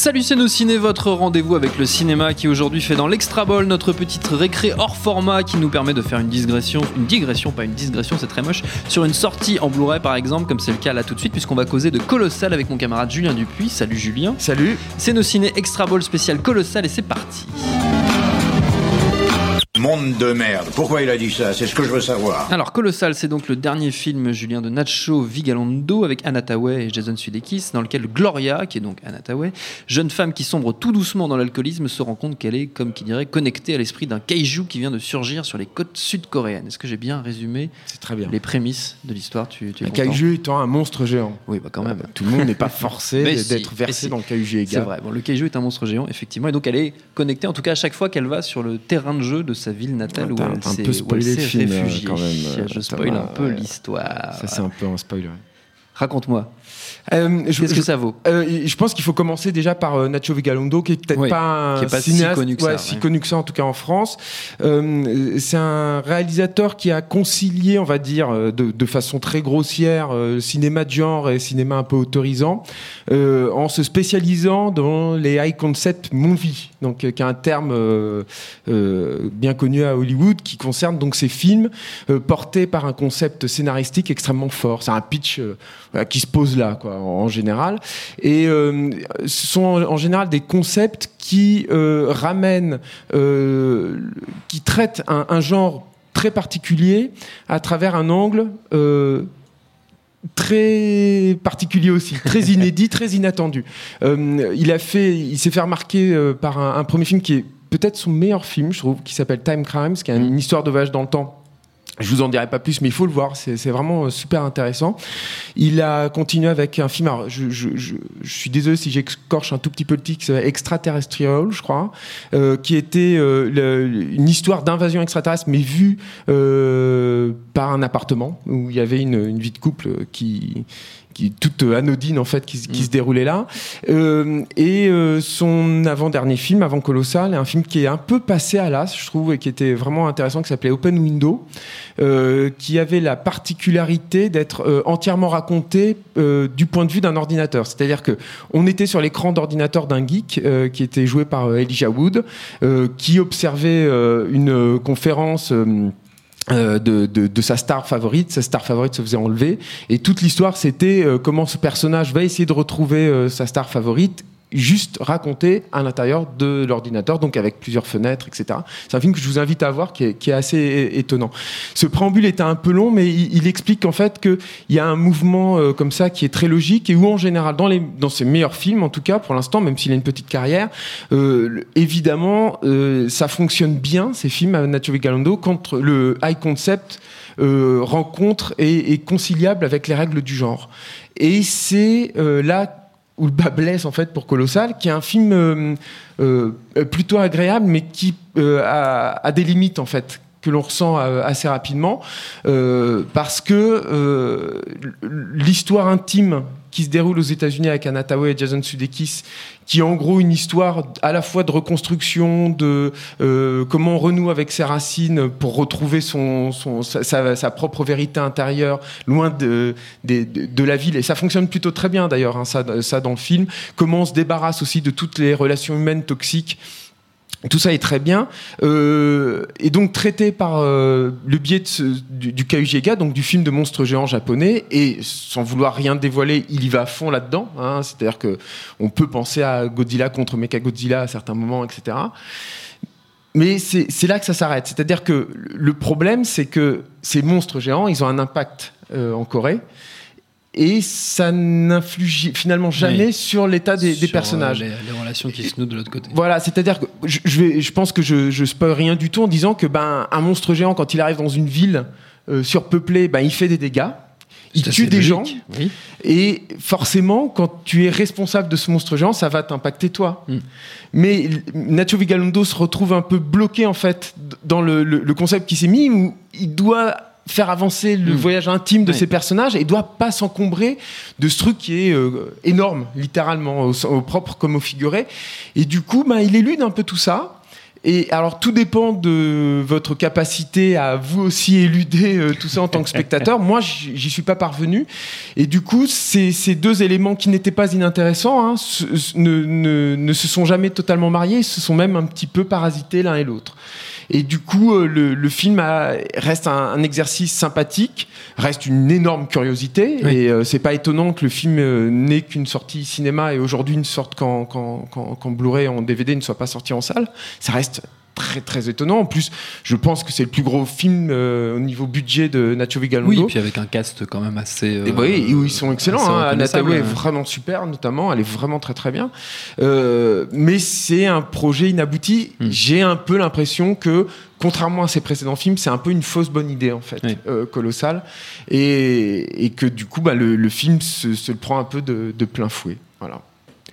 Salut c'est nos ciné, votre rendez-vous avec le cinéma qui aujourd'hui fait dans l'Extra Ball notre petite récré hors format qui nous permet de faire une digression, une digression, pas une digression, c'est très moche, sur une sortie en Blu-ray par exemple, comme c'est le cas là tout de suite, puisqu'on va causer de Colossal avec mon camarade Julien Dupuis. Salut Julien. Salut. C'est nos ciné Extra Ball spécial Colossal et c'est parti. Monde de merde. Pourquoi il a dit ça? C'est ce que je veux savoir. Alors Colossal, c'est donc le dernier film Julien de Nacho Vigalondo avec Anna Tawai et Jason Sudeikis, dans lequel Gloria, qui est donc Anna Tawai, jeune femme qui sombre tout doucement dans l'alcoolisme, se rend compte qu'elle est, comme qui dirait, connectée à l'esprit d'un kaiju qui vient de surgir sur les côtes sud-coréennes. Est-ce que j'ai bien résumé C'est très bien. les prémices de l'histoire? Tu, tu Un kaiju étant un monstre géant. Oui, bah quand même. Tout le monde n'est pas forcé d'être si, versé si. dans le kaiju C'est égal. vrai. Bon, le kaiju est un monstre géant, effectivement, et donc elle est connectée, en tout cas à chaque fois qu'elle va sur le terrain de jeu de sa ville natale où T'as elle un peu où elle s'est euh, réfugiée. quand même, Je spoil un peu l'histoire. Ça, c'est un peu un spoiler. Raconte-moi. Euh, Qu'est-ce que ça vaut? Euh, je pense qu'il faut commencer déjà par euh, Nacho Vigalondo, qui est peut-être Oui, pas un est pas si cinéaste, connu que ouais, ça, si ouais. connu que ça en tout cas en France. Euh, c'est un réalisateur qui a concilié, on va dire, de, de façon très grossière, cinéma de genre et cinéma un peu autorisant, en se spécialisant dans les high concept movies, donc qui est un terme bien connu à Hollywood, qui concerne donc ces films portés par un concept scénaristique extrêmement fort. C'est un pitch qui se pose là, quoi, en, général. Et euh, ce sont en, général des concepts qui euh, ramènent, euh, qui traitent un, un genre très particulier à travers un angle. très particulier aussi, très inédit, très inattendu. Euh, il a fait, il s'est fait remarquer euh, par un, un premier film qui est peut-être son meilleur film, je trouve, qui s'appelle Time Crimes, qui est une histoire de voyage dans le temps. Je vous en dirai pas plus, mais il faut le voir, c'est vraiment euh, super intéressant. Il a continué avec un film, je, suis désolé si j'excorche un tout petit peu le titre, Extraterrestrial, je crois, euh, qui était euh, une histoire d'invasion extraterrestre, mais vue euh, par un appartement, où il y avait une, une vie de couple qui qui toute anodine en fait qui, se- qui Mm. se déroulait là Euh, et euh, son avant-dernier film avant Colossal est un film qui est un peu passé à l'as je trouve et qui était vraiment intéressant qui s'appelait Open Window euh, qui avait la particularité d'être entièrement raconté du point de vue d'un ordinateur c'est-à-dire que on était sur l'écran d'ordinateur d'un geek qui était joué par Elijah Wood qui observait une conférence de, de, de sa star favorite. Sa star favorite se faisait enlever. Et toute l'histoire, c'était euh, comment ce personnage va essayer de retrouver euh, sa star favorite juste raconté à l'intérieur de l'ordinateur, donc avec plusieurs fenêtres, etc. C'est un film que je vous invite à voir, qui est, est assez étonnant. Ce préambule était un peu long, mais il, explique en fait qu'il y a un mouvement euh, comme ça qui est très logique et où en général, dans, ses meilleurs films, en tout cas pour l'instant, même s'il a une petite carrière, euh, évidemment, euh, ça fonctionne bien, ces films à Nacho Vigalondo, quand le high concept rencontre et est conciliable avec les règles du genre. Et c'est là où le bas blesse en fait pour Colossal, qui est un film euh, euh, plutôt agréable, mais qui euh, a, a des limites en fait que l'on ressent euh, assez rapidement, euh, parce que euh, l'histoire intime qui se déroule aux États-Unis avec Anna Tawai et Jason Sudeikis, qui est en gros une histoire à la fois de reconstruction, de euh, comment on renoue avec ses racines pour retrouver son, son- sa, sa- propre vérité intérieure, loin de, de, de la ville. Et ça fonctionne plutôt très bien d'ailleurs, hein, ça, ça dans le film. Comment on se débarrasse aussi de toutes les relations humaines toxiques. Tout ça est très bien. Euh, et donc traité par euh, le biais du, du donc du film de monstre géant japonais, et sans vouloir rien dévoiler, il y va à fond là-dedans. hein. C'est-à-dire que on peut penser à Godzilla contre Mechagodzilla à certains moments, etc. Mais c'est c'est là que ça s'arrête. C'est-à-dire que le problème, c'est que ces monstres géants, ils ont un impact euh, en Corée. Et ça n'influe finalement jamais Oui. sur l'état des, des Sur, personnages. euh, Les, les relations qui se nouent de l'autre côté. Voilà, c'est-à-dire que je, je vais, je pense que je, je spoil rien du tout en disant que ben un monstre géant quand il arrive dans une ville euh, surpeuplée, ben il fait des dégâts, il tue des logique. gens Oui. et forcément quand tu es responsable de ce monstre géant, ça va t'impacter toi. Mm. Mais Nacho Vigalondo se retrouve un peu bloqué en fait dans le, le- le concept qui s'est mis où il doit faire avancer le Mm. voyage intime de ses personnages et doit pas s'encombrer de ce truc qui est euh, énorme, littéralement, au, au propre comme au figuré. Et du coup, ben, il élude un peu tout ça. Et alors, tout dépend de votre capacité à vous aussi éluder euh, tout ça en tant que spectateur. Moi, j'y suis pas parvenu. Et du coup, ces, ces deux éléments qui n'étaient pas inintéressants hein, se- ne, ne- ne se sont jamais totalement mariés, ils se sont même un petit peu parasités l'un et l'autre. Et du coup, euh, le, le film a- reste un, un exercice sympathique, reste une énorme curiosité. Oui. Et euh, c'est pas étonnant que le film euh, n'ait qu'une sortie cinéma et aujourd'hui ne sorte qu'en Blu-ray, en DVD, ne soit pas sorti en salle. Ça reste très très étonnant. En plus, je pense que c'est le plus gros film euh, au niveau budget de Nacho Vigalondo. Oui, puis avec un cast quand même assez. euh, Et bah oui, où ils sont excellents. Hein. Thaoué est vraiment super, notamment. Elle est vraiment très très bien. Euh, mais c'est un projet inabouti. Hmm. J'ai un peu l'impression que, contrairement à ses précédents films, c'est un peu une fausse bonne idée en fait, Oui. euh, colossale, et, et que du coup, bah, le, le film se, se le prend un peu de, de plein fouet. Voilà.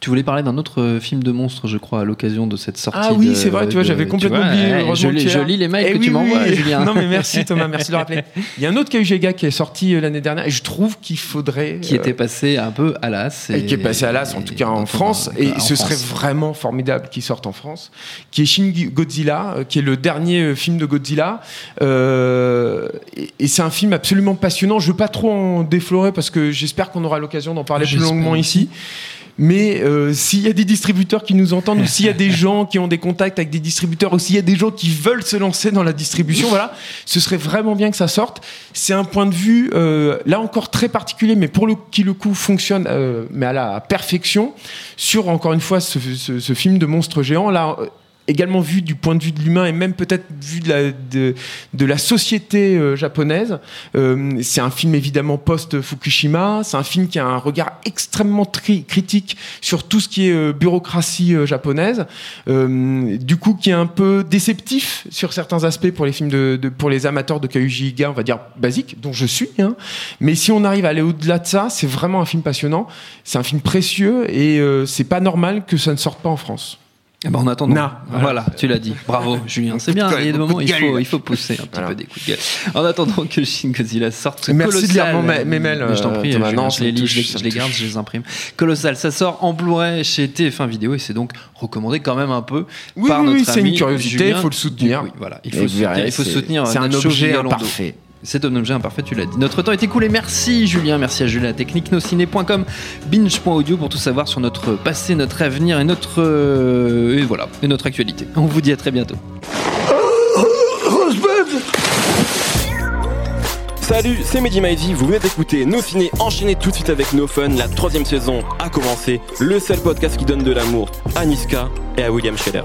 Tu voulais parler d'un autre euh, film de monstre, je crois, à l'occasion de cette sortie. Ah oui, c'est vrai, tu vois, j'avais complètement oublié, ouais, je, lis, je lis les mails Eh que oui, tu m'envoies, oui. Julien. Non, mais merci Thomas, merci de le rappeler. Il y a un autre Gag qui est sorti euh, l'année dernière, et je trouve qu'il faudrait. Qui euh, était passé un peu à l'as. et qui est passé à l'as, en tout cas en France, et ce serait vraiment formidable qu'il sorte en France, qui est Shin Godzilla, euh, qui est le dernier euh, film de Godzilla, Euh, et, et c'est un film absolument passionnant. Je veux pas trop en déflorer parce que j'espère qu'on aura l'occasion d'en parler plus longuement ici. Mais euh, s'il y a des distributeurs qui nous entendent, ou s'il y a des gens qui ont des contacts avec des distributeurs, ou s'il y a des gens qui veulent se lancer dans la distribution, voilà, ce serait vraiment bien que ça sorte. C'est un point de vue, euh, là encore très particulier, mais pour le qui le coup fonctionne, euh, mais à la perfection, sur encore une fois ce, ce- ce film de monstre géant. Là, également vu du point de vue de l'humain et même peut-être vu de la, de, de la société euh, japonaise. Euh, c'est un film évidemment post-Fukushima, c'est un film qui a un regard extrêmement critique sur tout ce qui est euh, bureaucratie euh, japonaise, du coup qui est un peu déceptif sur certains aspects pour les films de, de- pour les amateurs de Kаюji Iga, on va dire basique, dont je suis. hein. Mais si on arrive à aller au-delà de ça, c'est vraiment un film passionnant, c'est un film précieux et c'est pas normal que ça ne sorte pas en France. Eh ben, en attendant, voilà. voilà. tu l'as dit. Bravo, Julien. C'est bien. Il y a des moments, de il faut, il faut pousser un petit Voilà. peu des coups de gueule. En attendant que Shin Godzilla sorte, Merci de lire Colossal. mon ma- mes mails, Mais je t'en euh, prie, Thomas. Julien, Non, je les lis, touche, je les, garde, je les imprime. Colossal, ça sort en Blu-ray chez TF1 Vidéo et c'est donc recommandé quand même un peu Oui, par oui, notre oui, c'est ami une curiosité, il faut le soutenir. Voilà, il faut soutenir, il faut c'est- soutenir C'est un objet imparfait. C'est un objet imparfait, tu l'as dit. Notre temps est écoulé. Merci Julien, merci à Julien Technique, binge.audio pour tout savoir sur notre passé, notre avenir et notre euh, et voilà et notre actualité. On vous dit à très bientôt. Salut, c'est Mehdi Maizi, vous venez d'écouter Nos Ciné, enchaînez tout de suite avec No Fun, la troisième saison a commencé, le seul podcast qui donne de l'amour à Niska et à William Scheller.